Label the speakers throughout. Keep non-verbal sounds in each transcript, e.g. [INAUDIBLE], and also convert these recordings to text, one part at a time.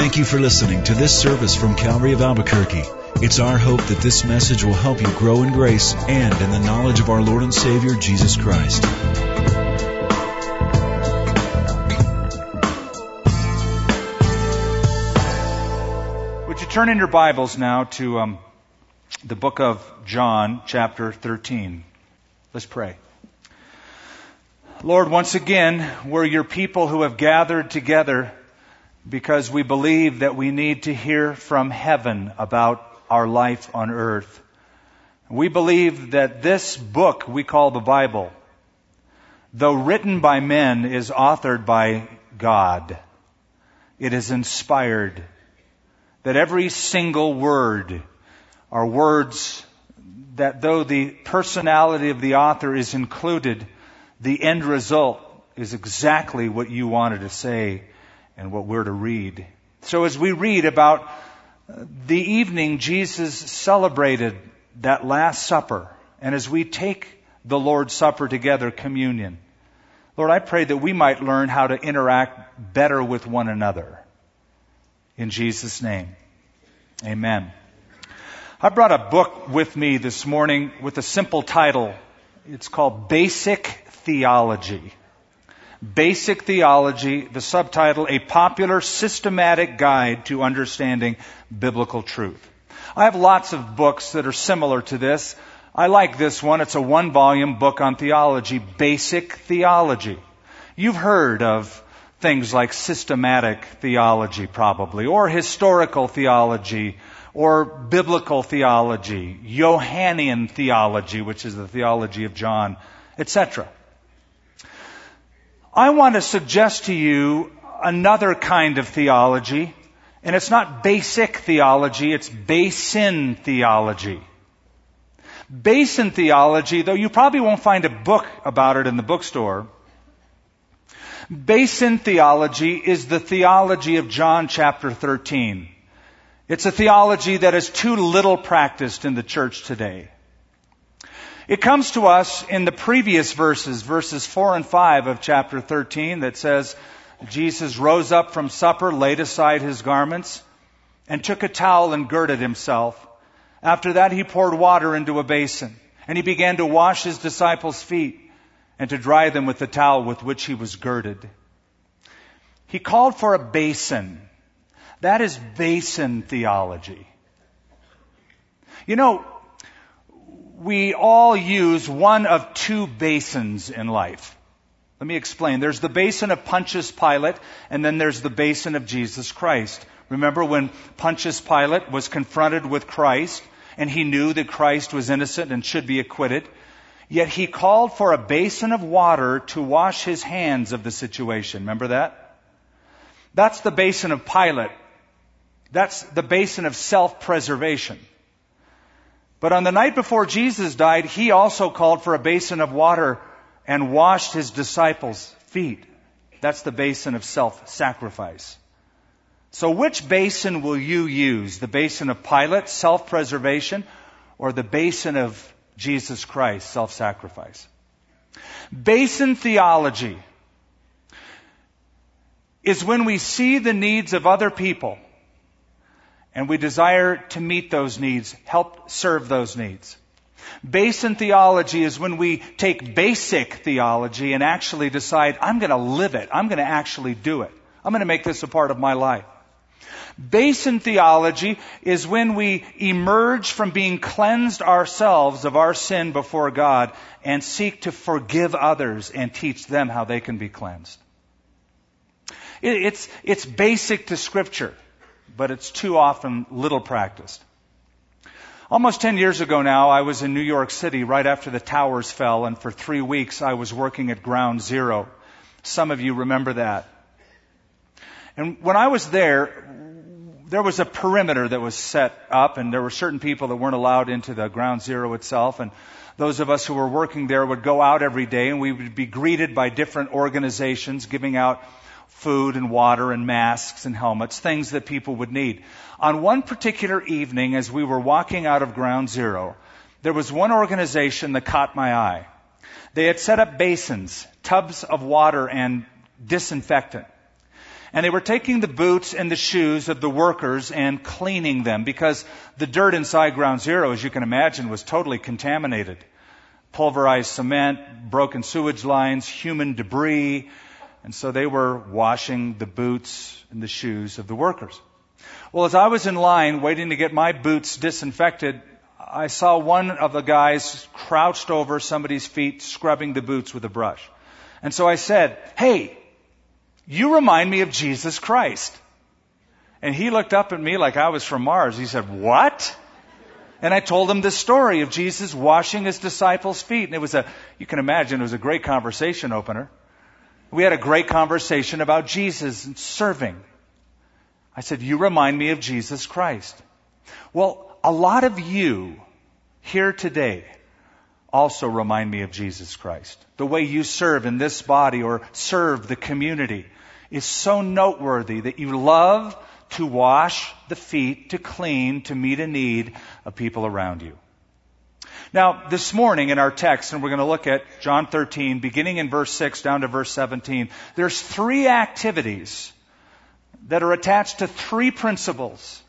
Speaker 1: Thank you for listening to this service from Calvary of Albuquerque. It's our hope that this message will help you grow in grace and in the knowledge of our Lord and Savior, Jesus Christ.
Speaker 2: Would you turn in your Bibles now to um, the book of John, chapter 13? Let's pray. Lord, once again, we're your people who have gathered together because we believe that we need to hear from heaven about our life on earth. We believe that this book we call the Bible, though written by men, is authored by God. It is inspired. That every single word are words that though the personality of the author is included, the end result is exactly what you wanted to say and what we're to read. So as we read about the evening Jesus celebrated that Last Supper, and as we take the Lord's Supper together, communion, Lord, I pray that we might learn how to interact better with one another. In Jesus' name, amen. I brought a book with me this morning with a simple title. It's called Basic Theology. Basic Theology, the subtitle, A Popular Systematic Guide to Understanding Biblical Truth. I have lots of books that are similar to this. I like this one. It's a one volume book on theology, Basic Theology. You've heard of things like systematic theology, probably, or historical theology, or biblical theology, Johannine theology, which is the theology of John, etc. I want to suggest to you another kind of theology, and it's not basic theology, it's basin theology. Basin theology, though you probably won't find a book about it in the bookstore, basin theology is the theology of John chapter 13. It's a theology that is too little practiced in the church today. It comes to us in the previous verses, verses 4 and 5 of chapter 13, that says, Jesus rose up from supper, laid aside his garments, and took a towel and girded himself. After that, he poured water into a basin, and he began to wash his disciples' feet and to dry them with the towel with which he was girded. He called for a basin. That is basin theology. You know, we all use one of two basins in life. Let me explain. There's the basin of Pontius Pilate, and then there's the basin of Jesus Christ. Remember when Pontius Pilate was confronted with Christ, and he knew that Christ was innocent and should be acquitted? Yet he called for a basin of water to wash his hands of the situation. Remember that? That's the basin of Pilate. That's the basin of self-preservation. But on the night before Jesus died, he also called for a basin of water and washed his disciples' feet. That's the basin of self sacrifice. So, which basin will you use? The basin of Pilate, self preservation, or the basin of Jesus Christ, self sacrifice? Basin theology is when we see the needs of other people and we desire to meet those needs, help serve those needs. Basin theology is when we take basic theology and actually decide, I'm going to live it. I'm going to actually do it. I'm going to make this a part of my life. Basin theology is when we emerge from being cleansed ourselves of our sin before God and seek to forgive others and teach them how they can be cleansed. It's, it's basic to Scripture but it's too often little practiced. Almost 10 years ago now, I was in New York City right after the towers fell, and for three weeks I was working at ground zero. Some of you remember that. And when I was there, there was a perimeter that was set up, and there were certain people that weren't allowed into the ground zero itself, and those of us who were working there would go out every day, and we would be greeted by different organizations giving out food and water and masks and helmets, things that people would need. On one particular evening, as we were walking out of ground zero, there was one organization that caught my eye. They had set up basins, tubs of water and disinfectant. And they were taking the boots and the shoes of the workers and cleaning them because the dirt inside ground zero, as you can imagine, was totally contaminated. Pulverized cement, broken sewage lines, human debris, and so they were washing the boots and the shoes of the workers. Well, as I was in line waiting to get my boots disinfected, I saw one of the guys crouched over somebody's feet scrubbing the boots with a brush. And so I said, Hey, you remind me of Jesus Christ. And he looked up at me like I was from Mars. He said, What? And I told him the story of Jesus washing his disciples' feet. And it was a, you can imagine, it was a great conversation opener we had a great conversation about Jesus and serving. I said, You remind me of Jesus Christ. Well, a lot of you here today also remind me of Jesus Christ. The way you serve in this body or serve the community is so noteworthy that you love to wash the feet, to clean, to meet a need of people around you. Now, this morning in our text, and we're going to look at John 13, beginning in verse 6 down to verse 17, there's three activities that are attached to three principles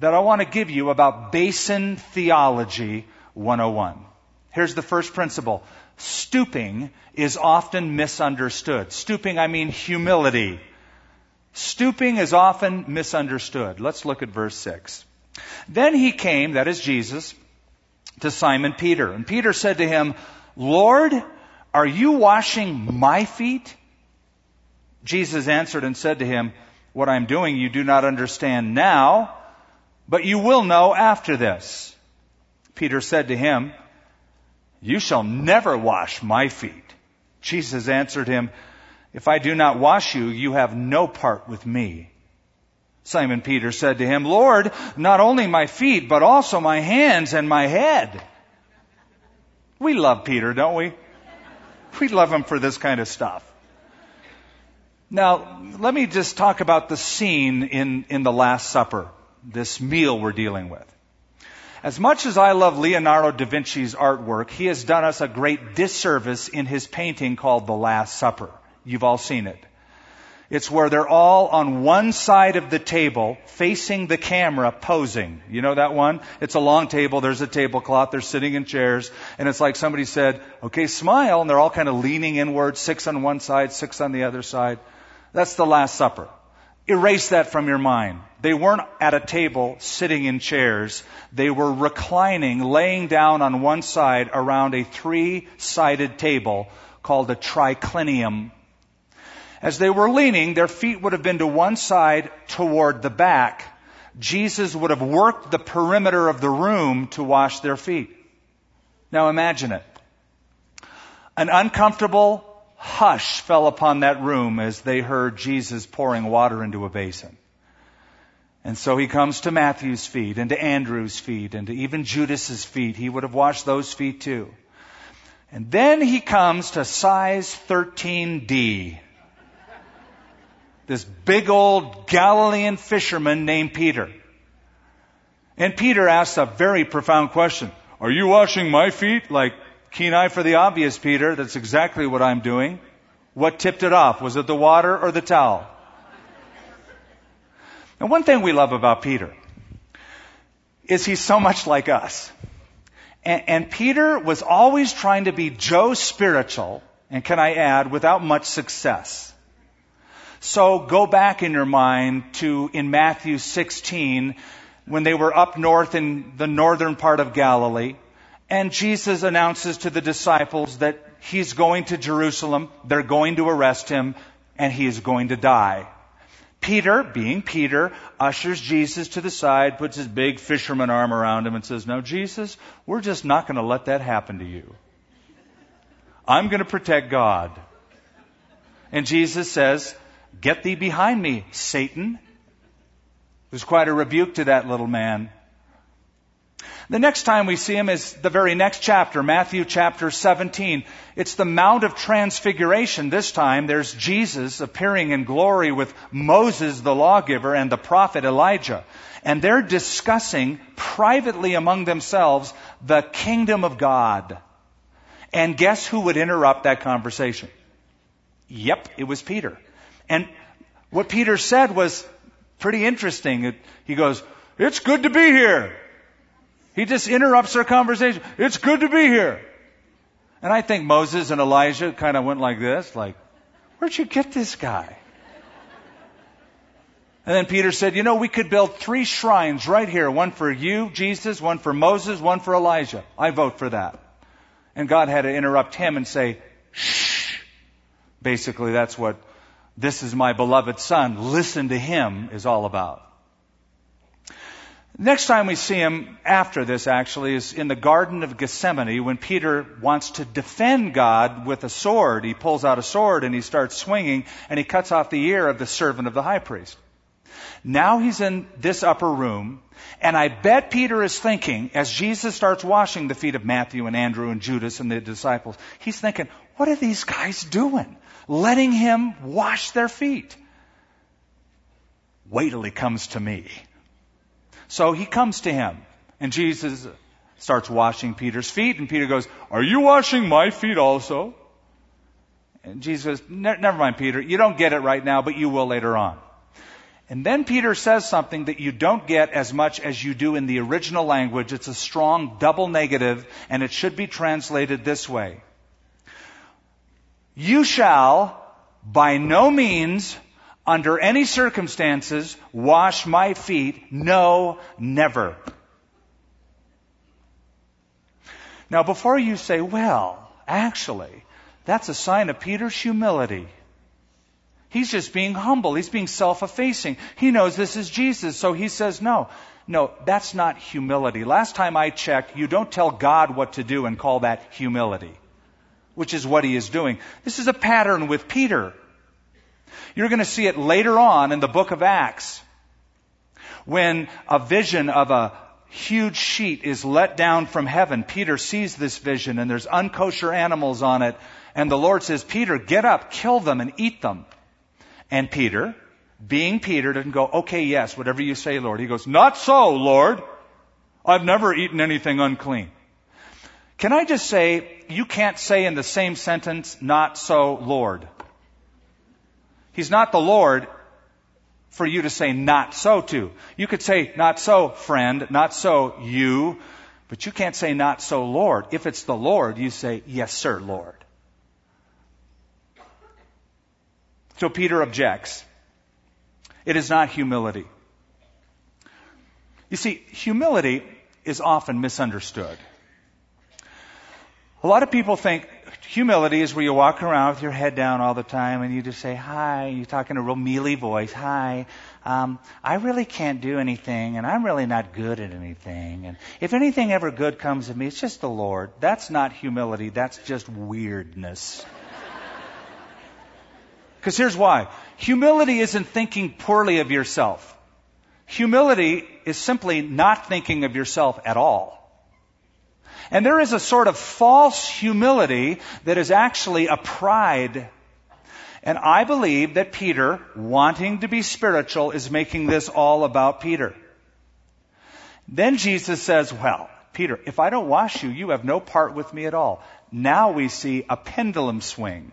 Speaker 2: that I want to give you about Basin Theology 101. Here's the first principle. Stooping is often misunderstood. Stooping, I mean humility. Stooping is often misunderstood. Let's look at verse 6. Then he came, that is Jesus, to Simon Peter. And Peter said to him, Lord, are you washing my feet? Jesus answered and said to him, What I'm doing you do not understand now, but you will know after this. Peter said to him, You shall never wash my feet. Jesus answered him, If I do not wash you, you have no part with me. Simon Peter said to him, Lord, not only my feet, but also my hands and my head. We love Peter, don't we? We love him for this kind of stuff. Now, let me just talk about the scene in, in the Last Supper, this meal we're dealing with. As much as I love Leonardo da Vinci's artwork, he has done us a great disservice in his painting called The Last Supper. You've all seen it. It's where they're all on one side of the table facing the camera posing. You know that one? It's a long table. There's a tablecloth. They're sitting in chairs. And it's like somebody said, okay, smile. And they're all kind of leaning inward, six on one side, six on the other side. That's the Last Supper. Erase that from your mind. They weren't at a table sitting in chairs. They were reclining, laying down on one side around a three sided table called a triclinium as they were leaning, their feet would have been to one side toward the back. Jesus would have worked the perimeter of the room to wash their feet. Now imagine it. An uncomfortable hush fell upon that room as they heard Jesus pouring water into a basin. And so he comes to Matthew's feet and to Andrew's feet and to even Judas's feet. He would have washed those feet too. And then he comes to size 13D this big old Galilean fisherman named Peter. And Peter asks a very profound question. Are you washing my feet? Like, keen eye for the obvious, Peter. That's exactly what I'm doing. What tipped it off? Was it the water or the towel? And one thing we love about Peter is he's so much like us. And, and, Peter was always trying to be Joe spiritual, and can I add, without much success. So go back in your mind to in Matthew 16 when they were up north in the northern part of Galilee. And Jesus announces to the disciples that he's going to Jerusalem, they're going to arrest him, and he is going to die. Peter, being Peter, ushers Jesus to the side, puts his big fisherman arm around him, and says, "No, Jesus, we're just not going to let that happen to you. I'm going to protect God. And Jesus says, Get thee behind me, Satan. It was quite a rebuke to that little man. The next time we see him is the very next chapter, Matthew chapter 17. It's the Mount of Transfiguration. This time there's Jesus appearing in glory with Moses, the lawgiver, and the prophet Elijah. And they're discussing privately among themselves the kingdom of God. And guess who would interrupt that conversation? Yep, it was Peter. And what Peter said was pretty interesting. He goes, It's good to be here. He just interrupts their conversation. It's good to be here. And I think Moses and Elijah kind of went like this, like, Where'd you get this guy? And then Peter said, You know, we could build three shrines right here one for you, Jesus, one for Moses, one for Elijah. I vote for that. And God had to interrupt him and say, Shh. Basically, that's what this is my beloved son. Listen to him is all about. Next time we see him after this actually is in the Garden of Gethsemane when Peter wants to defend God with a sword. He pulls out a sword and he starts swinging and he cuts off the ear of the servant of the high priest. Now he's in this upper room and I bet Peter is thinking as Jesus starts washing the feet of Matthew and Andrew and Judas and the disciples, he's thinking, what are these guys doing? letting him wash their feet. Wait till he comes to me. So he comes to him, and Jesus starts washing Peter's feet, and Peter goes, Are you washing my feet also? And Jesus goes, Never mind, Peter. You don't get it right now, but you will later on. And then Peter says something that you don't get as much as you do in the original language. It's a strong double negative, and it should be translated this way you shall by no means, under any circumstances, wash my feet. No, never. Now, before you say, well, actually, that's a sign of Peter's humility. He's just being humble. He's being self effacing. He knows this is Jesus, so he says no. No, that's not humility. Last time I checked, you don't tell God what to do and call that humility which is what he is doing. This is a pattern with Peter. You're going to see it later on in the book of Acts when a vision of a huge sheet is let down from heaven. Peter sees this vision and there's unkosher animals on it. And the Lord says, Peter, get up, kill them and eat them. And Peter, being Peter, doesn't go, okay, yes, whatever you say, Lord. He goes, not so, Lord. I've never eaten anything unclean. Can I just say, you can't say in the same sentence, not so Lord. He's not the Lord for you to say not so to. You could say not so friend, not so you, but you can't say not so Lord. If it's the Lord, you say yes sir Lord. So Peter objects. It is not humility. You see, humility is often misunderstood. A lot of people think humility is where you walk around with your head down all the time and you just say, Hi, you talk in a real mealy voice. Hi, um, I really can't do anything and I'm really not good at anything. And if anything ever good comes of me, it's just the Lord. That's not humility, that's just weirdness. Because [LAUGHS] here's why humility isn't thinking poorly of yourself, humility is simply not thinking of yourself at all. And there is a sort of false humility that is actually a pride. And I believe that Peter, wanting to be spiritual, is making this all about Peter. Then Jesus says, Well, Peter, if I don't wash you, you have no part with me at all. Now we see a pendulum swing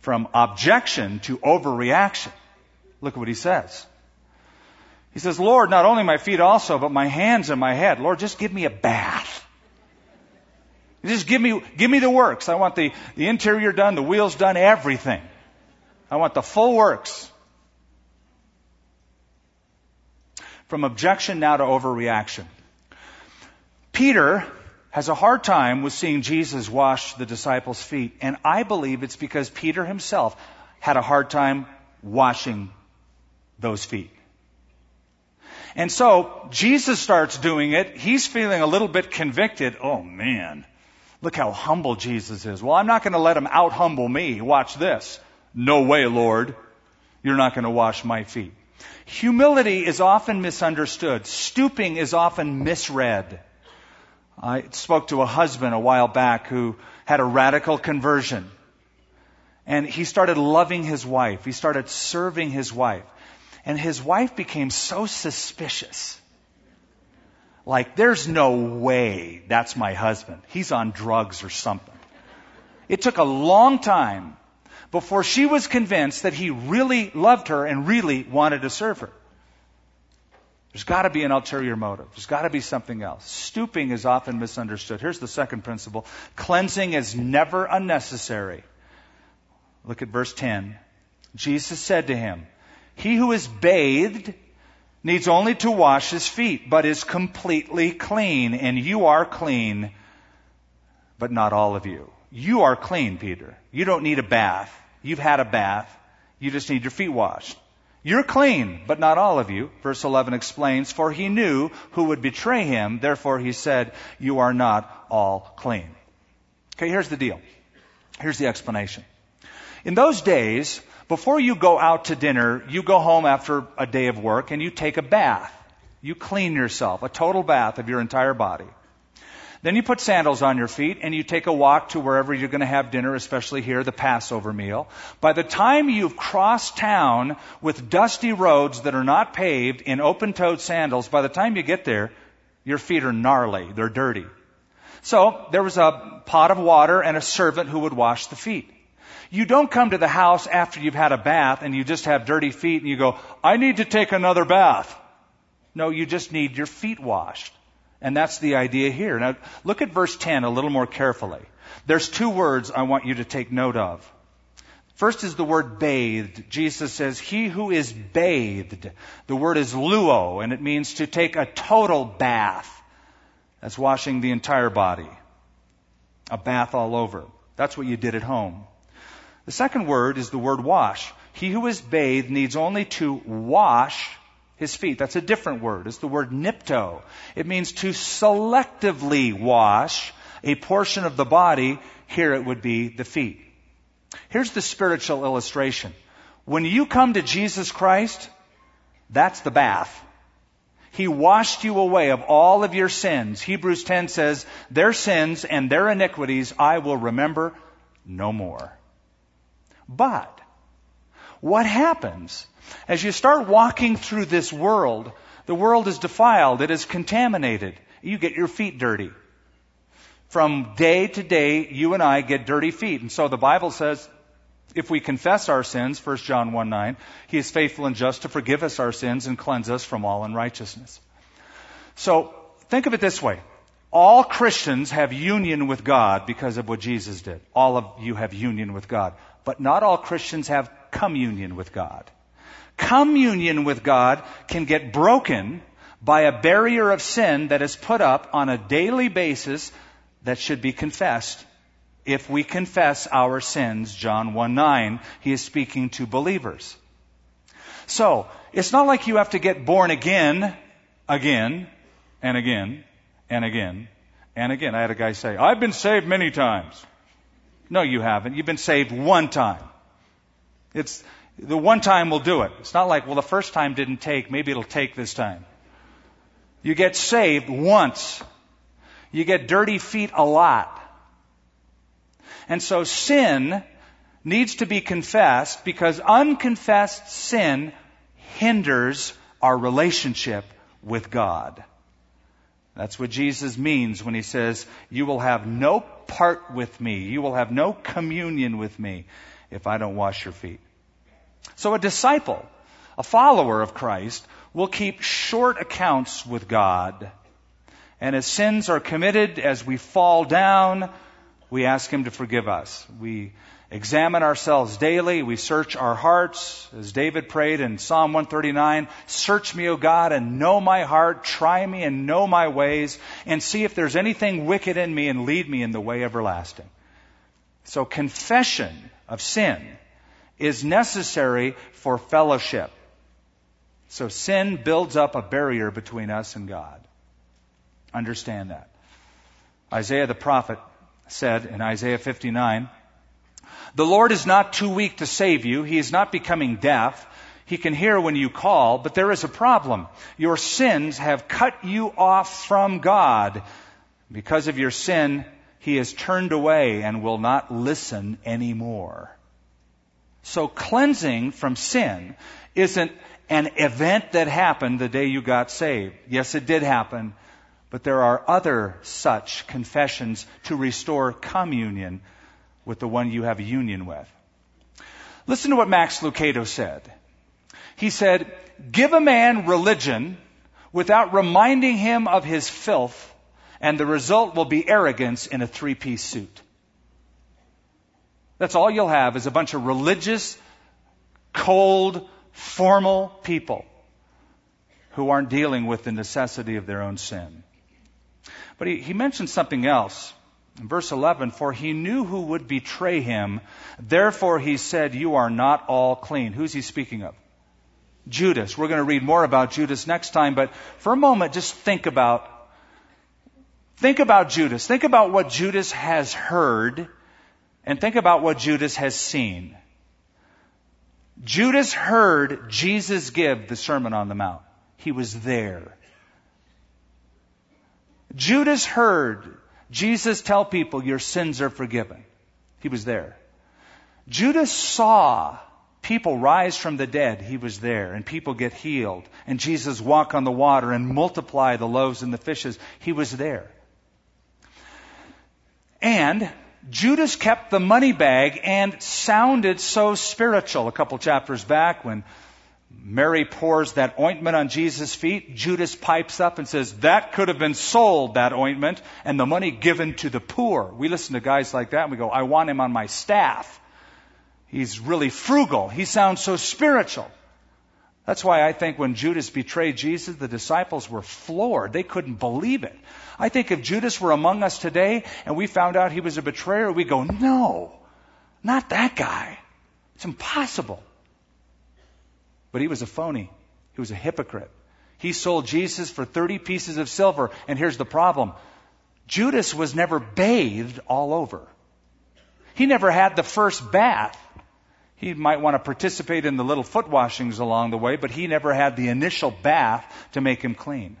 Speaker 2: from objection to overreaction. Look at what he says. He says, Lord, not only my feet also, but my hands and my head. Lord, just give me a bath. Just give me, give me the works. I want the, the interior done, the wheels done, everything. I want the full works. From objection now to overreaction. Peter has a hard time with seeing Jesus wash the disciples' feet, and I believe it's because Peter himself had a hard time washing those feet. And so Jesus starts doing it. He's feeling a little bit convicted. Oh man, Look how humble Jesus is. Well, I'm not going to let him out humble me. Watch this. No way, Lord. You're not going to wash my feet. Humility is often misunderstood. Stooping is often misread. I spoke to a husband a while back who had a radical conversion. And he started loving his wife. He started serving his wife. And his wife became so suspicious like, there's no way that's my husband. He's on drugs or something. It took a long time before she was convinced that he really loved her and really wanted to serve her. There's got to be an ulterior motive. There's got to be something else. Stooping is often misunderstood. Here's the second principle cleansing is never unnecessary. Look at verse 10. Jesus said to him, He who is bathed needs only to wash his feet, but is completely clean, and you are clean, but not all of you. You are clean, Peter. You don't need a bath. You've had a bath. You just need your feet washed. You're clean, but not all of you. Verse 11 explains, for he knew who would betray him, therefore he said, you are not all clean. Okay, here's the deal. Here's the explanation. In those days, before you go out to dinner, you go home after a day of work and you take a bath. You clean yourself, a total bath of your entire body. Then you put sandals on your feet and you take a walk to wherever you're going to have dinner, especially here, the Passover meal. By the time you've crossed town with dusty roads that are not paved in open toed sandals, by the time you get there, your feet are gnarly. They're dirty. So there was a pot of water and a servant who would wash the feet. You don't come to the house after you've had a bath and you just have dirty feet and you go, I need to take another bath. No, you just need your feet washed. And that's the idea here. Now, look at verse 10 a little more carefully. There's two words I want you to take note of. First is the word bathed. Jesus says, He who is bathed. The word is luo, and it means to take a total bath. That's washing the entire body. A bath all over. That's what you did at home. The second word is the word wash. He who is bathed needs only to wash his feet. That's a different word. It's the word nipto. It means to selectively wash a portion of the body. Here it would be the feet. Here's the spiritual illustration. When you come to Jesus Christ, that's the bath. He washed you away of all of your sins. Hebrews 10 says, Their sins and their iniquities I will remember no more. But what happens as you start walking through this world? The world is defiled, it is contaminated. You get your feet dirty. From day to day, you and I get dirty feet. And so the Bible says, if we confess our sins, 1 John 1 9, he is faithful and just to forgive us our sins and cleanse us from all unrighteousness. So think of it this way all Christians have union with God because of what Jesus did. All of you have union with God. But not all Christians have communion with God. Communion with God can get broken by a barrier of sin that is put up on a daily basis that should be confessed. If we confess our sins, John 1 9, he is speaking to believers. So, it's not like you have to get born again, again, and again and again and again. I had a guy say, I've been saved many times. No, you haven't. You've been saved one time. It's the one time will do it. It's not like, well, the first time didn't take. Maybe it'll take this time. You get saved once. You get dirty feet a lot. And so sin needs to be confessed because unconfessed sin hinders our relationship with God. That's what Jesus means when he says, You will have no part with me. You will have no communion with me if I don't wash your feet. So a disciple, a follower of Christ, will keep short accounts with God. And as sins are committed, as we fall down, we ask him to forgive us. We examine ourselves daily. We search our hearts, as David prayed in Psalm 139 Search me, O God, and know my heart. Try me and know my ways, and see if there's anything wicked in me, and lead me in the way everlasting. So, confession of sin is necessary for fellowship. So, sin builds up a barrier between us and God. Understand that. Isaiah the prophet said in Isaiah 59, the Lord is not too weak to save you. He is not becoming deaf. He can hear when you call, but there is a problem. Your sins have cut you off from God. Because of your sin, he has turned away and will not listen anymore. So cleansing from sin isn't an event that happened the day you got saved. Yes, it did happen, but there are other such confessions to restore communion with the one you have union with. Listen to what Max Lucado said. He said, Give a man religion without reminding him of his filth, and the result will be arrogance in a three piece suit. That's all you'll have is a bunch of religious, cold, formal people who aren't dealing with the necessity of their own sin. But he, he mentioned something else Verse 11, for he knew who would betray him. Therefore he said, You are not all clean. Who's he speaking of? Judas. We're going to read more about Judas next time, but for a moment, just think about, think about Judas. Think about what Judas has heard and think about what Judas has seen. Judas heard Jesus give the Sermon on the Mount. He was there. Judas heard Jesus tell people your sins are forgiven? He was there. Judas saw people rise from the dead. He was there. And people get healed. And Jesus walk on the water and multiply the loaves and the fishes. He was there. And Judas kept the money bag and sounded so spiritual a couple chapters back when Mary pours that ointment on Jesus' feet. Judas pipes up and says, That could have been sold, that ointment, and the money given to the poor. We listen to guys like that and we go, I want him on my staff. He's really frugal. He sounds so spiritual. That's why I think when Judas betrayed Jesus, the disciples were floored. They couldn't believe it. I think if Judas were among us today and we found out he was a betrayer, we go, No, not that guy. It's impossible. But he was a phony. He was a hypocrite. He sold Jesus for 30 pieces of silver. And here's the problem Judas was never bathed all over, he never had the first bath. He might want to participate in the little foot washings along the way, but he never had the initial bath to make him clean.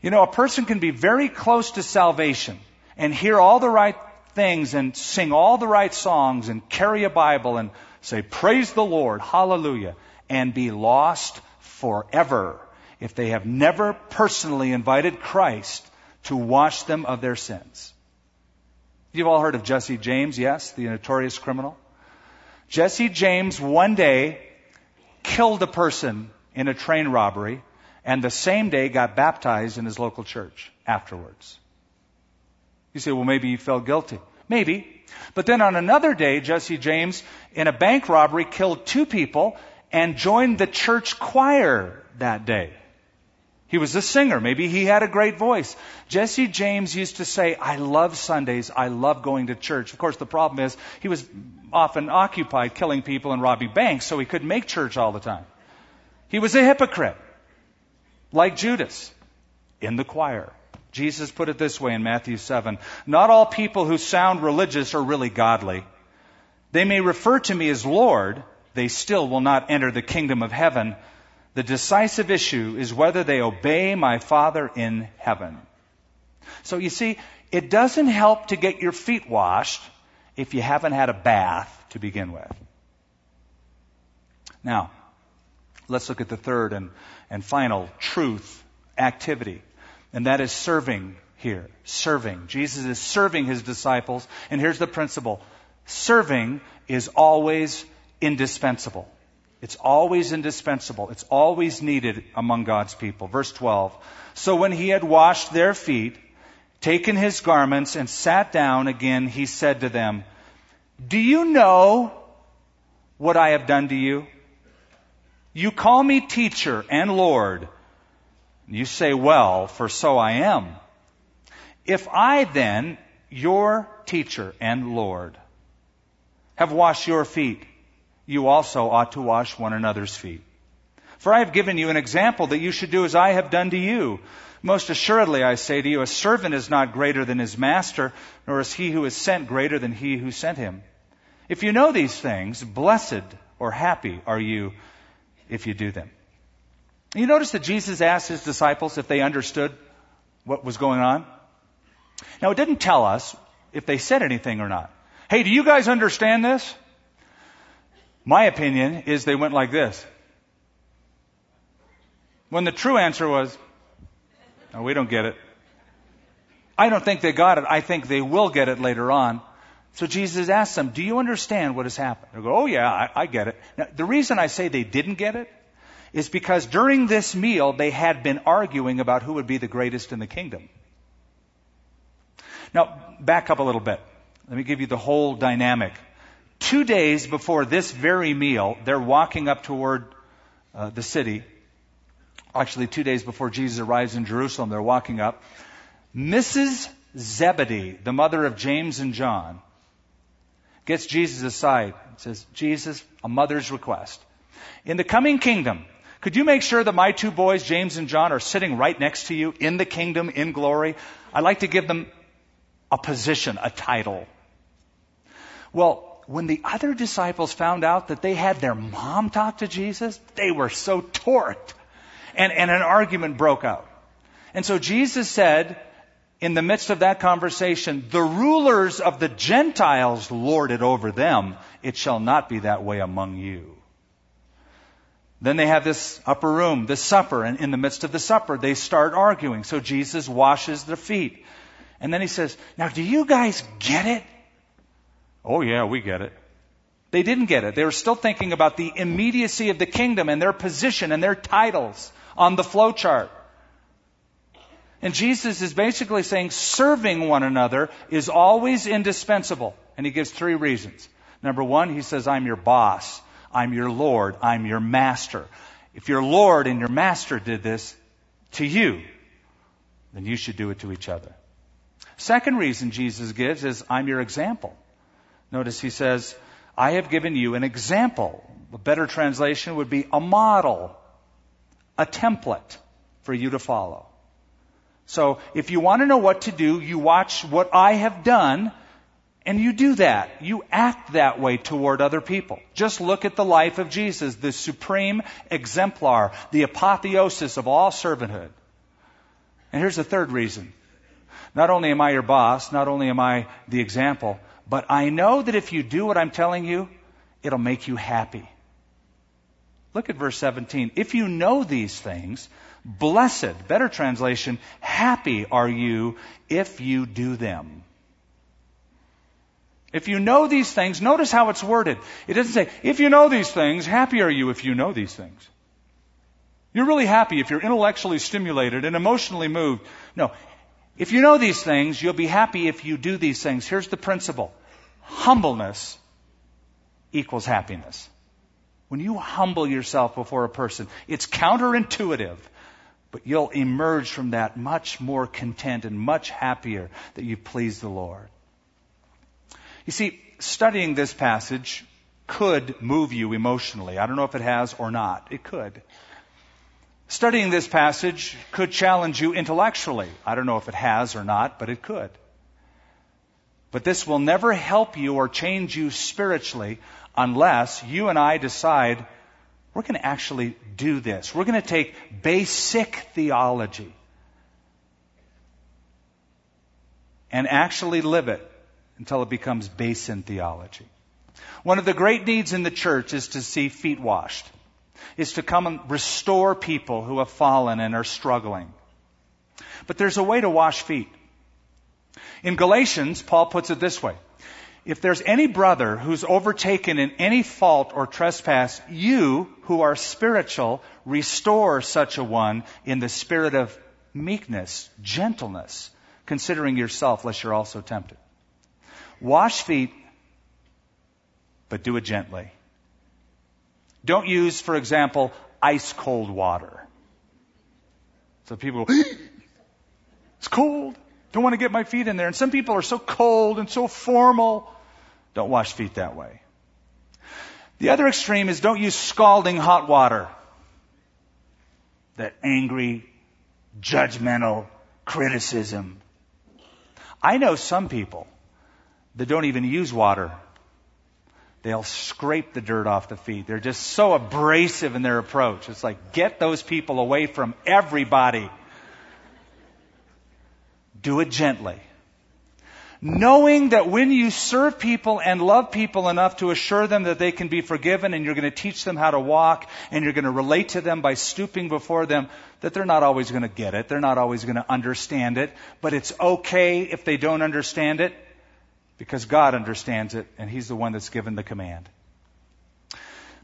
Speaker 2: You know, a person can be very close to salvation and hear all the right things and sing all the right songs and carry a Bible and say, Praise the Lord, hallelujah and be lost forever if they have never personally invited Christ to wash them of their sins. You've all heard of Jesse James, yes, the notorious criminal. Jesse James one day killed a person in a train robbery and the same day got baptized in his local church afterwards. You say, well, maybe he felt guilty. Maybe. But then on another day, Jesse James, in a bank robbery, killed two people and joined the church choir that day. He was a singer. Maybe he had a great voice. Jesse James used to say, I love Sundays. I love going to church. Of course, the problem is he was often occupied killing people and robbing banks, so he couldn't make church all the time. He was a hypocrite, like Judas, in the choir. Jesus put it this way in Matthew 7 Not all people who sound religious are really godly. They may refer to me as Lord, they still will not enter the kingdom of heaven. The decisive issue is whether they obey my Father in heaven. So you see, it doesn't help to get your feet washed if you haven't had a bath to begin with. Now, let's look at the third and, and final truth activity, and that is serving here. Serving. Jesus is serving his disciples, and here's the principle serving is always indispensable. It's always indispensable. It's always needed among God's people. Verse 12. So when he had washed their feet, taken his garments, and sat down again, he said to them, Do you know what I have done to you? You call me teacher and Lord. You say, Well, for so I am. If I then, your teacher and Lord, have washed your feet, you also ought to wash one another's feet. For I have given you an example that you should do as I have done to you. Most assuredly, I say to you, a servant is not greater than his master, nor is he who is sent greater than he who sent him. If you know these things, blessed or happy are you if you do them. You notice that Jesus asked his disciples if they understood what was going on? Now, it didn't tell us if they said anything or not. Hey, do you guys understand this? My opinion is they went like this. When the true answer was, no, we don't get it. I don't think they got it. I think they will get it later on. So Jesus asked them, do you understand what has happened? They go, oh yeah, I, I get it. Now, the reason I say they didn't get it is because during this meal, they had been arguing about who would be the greatest in the kingdom. Now, back up a little bit. Let me give you the whole dynamic. Two days before this very meal, they're walking up toward uh, the city. Actually, two days before Jesus arrives in Jerusalem, they're walking up. Mrs. Zebedee, the mother of James and John, gets Jesus aside and says, Jesus, a mother's request. In the coming kingdom, could you make sure that my two boys, James and John, are sitting right next to you in the kingdom, in glory? I'd like to give them a position, a title. Well, when the other disciples found out that they had their mom talk to Jesus, they were so torqued. And, and an argument broke out. And so Jesus said, in the midst of that conversation, the rulers of the Gentiles lord it over them. It shall not be that way among you. Then they have this upper room, this supper, and in the midst of the supper, they start arguing. So Jesus washes their feet. And then he says, Now, do you guys get it? Oh yeah, we get it. They didn't get it. They were still thinking about the immediacy of the kingdom and their position and their titles on the flow chart. And Jesus is basically saying serving one another is always indispensable. And he gives three reasons. Number one, he says, I'm your boss. I'm your Lord. I'm your master. If your Lord and your master did this to you, then you should do it to each other. Second reason Jesus gives is, I'm your example. Notice he says, I have given you an example. A better translation would be a model, a template for you to follow. So if you want to know what to do, you watch what I have done and you do that. You act that way toward other people. Just look at the life of Jesus, the supreme exemplar, the apotheosis of all servanthood. And here's the third reason. Not only am I your boss, not only am I the example, but I know that if you do what I'm telling you, it'll make you happy. Look at verse 17. If you know these things, blessed, better translation, happy are you if you do them. If you know these things, notice how it's worded. It doesn't say, if you know these things, happy are you if you know these things. You're really happy if you're intellectually stimulated and emotionally moved. No, if you know these things, you'll be happy if you do these things. Here's the principle humbleness equals happiness. When you humble yourself before a person, it's counterintuitive, but you'll emerge from that much more content and much happier that you please the Lord. You see, studying this passage could move you emotionally. I don't know if it has or not. It could. Studying this passage could challenge you intellectually. I don't know if it has or not, but it could. But this will never help you or change you spiritually unless you and I decide we're going to actually do this. We're going to take basic theology and actually live it until it becomes basin theology. One of the great needs in the church is to see feet washed is to come and restore people who have fallen and are struggling. But there's a way to wash feet. In Galatians, Paul puts it this way If there's any brother who's overtaken in any fault or trespass, you who are spiritual, restore such a one in the spirit of meekness, gentleness, considering yourself, lest you're also tempted. Wash feet, but do it gently. Don't use, for example, ice cold water. So people go, [GASPS] it's cold. Don't want to get my feet in there. And some people are so cold and so formal. Don't wash feet that way. The other extreme is don't use scalding hot water. That angry, judgmental criticism. I know some people that don't even use water. They'll scrape the dirt off the feet. They're just so abrasive in their approach. It's like, get those people away from everybody. Do it gently. Knowing that when you serve people and love people enough to assure them that they can be forgiven and you're going to teach them how to walk and you're going to relate to them by stooping before them, that they're not always going to get it. They're not always going to understand it. But it's okay if they don't understand it because God understands it and He's the one that's given the command.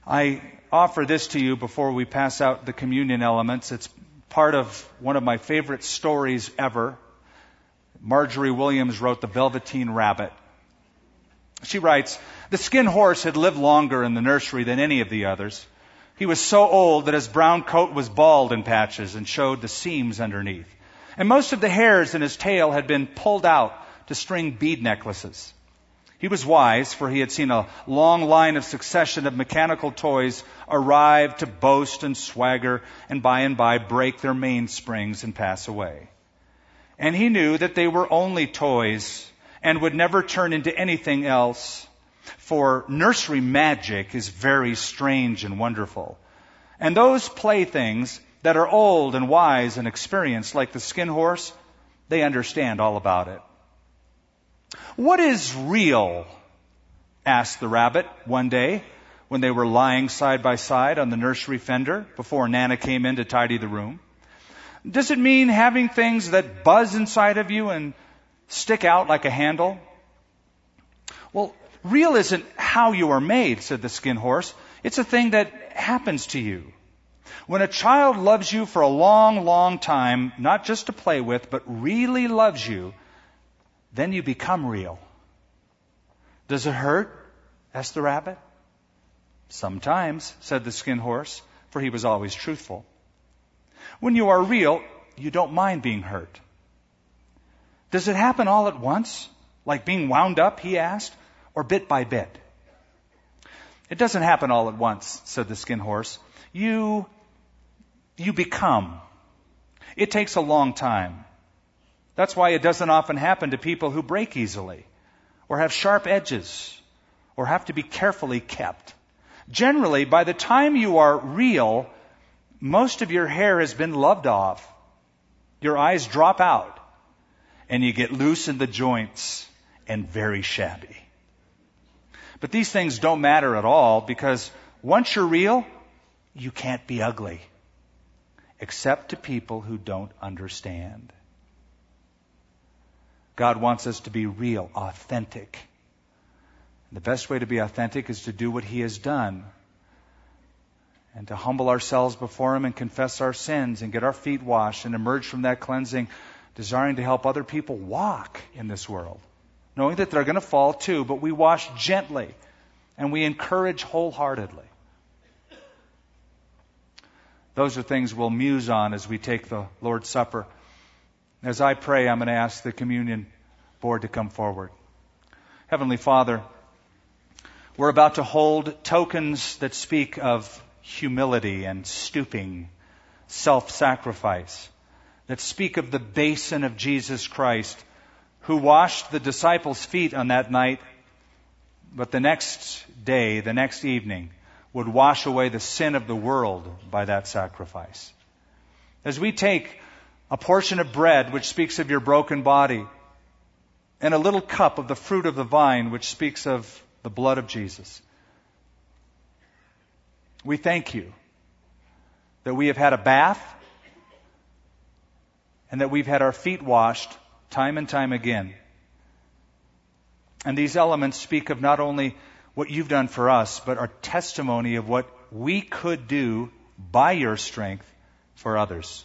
Speaker 2: I offer this to you before we pass out the communion elements. It's part of one of my favorite stories ever. Margery Williams wrote The Velveteen Rabbit. She writes, The skin horse had lived longer in the nursery than any of the others. He was so old that his brown coat was bald in patches and showed the seams underneath. And most of the hairs in his tail had been pulled out to string bead necklaces. He was wise, for he had seen a long line of succession of mechanical toys arrive to boast and swagger, and by and by break their mainsprings and pass away. And he knew that they were only toys and would never turn into anything else, for nursery magic is very strange and wonderful. And those playthings that are old and wise and experienced, like the skin horse, they understand all about it. What is real? asked the rabbit one day when they were lying side by side on the nursery fender before Nana came in to tidy the room. Does it mean having things that buzz inside of you and stick out like a handle? Well, real isn't how you are made, said the skin horse. It's a thing that happens to you. When a child loves you for a long, long time, not just to play with, but really loves you, then you become real. Does it hurt? asked the rabbit. Sometimes, said the skin horse, for he was always truthful. When you are real, you don't mind being hurt. Does it happen all at once? Like being wound up, he asked, or bit by bit? It doesn't happen all at once, said the skin horse. You, you become. It takes a long time. That's why it doesn't often happen to people who break easily or have sharp edges or have to be carefully kept. Generally, by the time you are real, most of your hair has been loved off. Your eyes drop out and you get loose in the joints and very shabby. But these things don't matter at all because once you're real, you can't be ugly except to people who don't understand. God wants us to be real, authentic. the best way to be authentic is to do what He has done and to humble ourselves before Him and confess our sins and get our feet washed and emerge from that cleansing, desiring to help other people walk in this world, knowing that they're going to fall too, but we wash gently and we encourage wholeheartedly. Those are things we'll muse on as we take the Lord's Supper. As I pray, I'm going to ask the communion board to come forward. Heavenly Father, we're about to hold tokens that speak of humility and stooping, self sacrifice, that speak of the basin of Jesus Christ, who washed the disciples' feet on that night, but the next day, the next evening, would wash away the sin of the world by that sacrifice. As we take a portion of bread, which speaks of your broken body, and a little cup of the fruit of the vine, which speaks of the blood of Jesus. We thank you that we have had a bath and that we've had our feet washed time and time again. And these elements speak of not only what you've done for us, but are testimony of what we could do by your strength for others.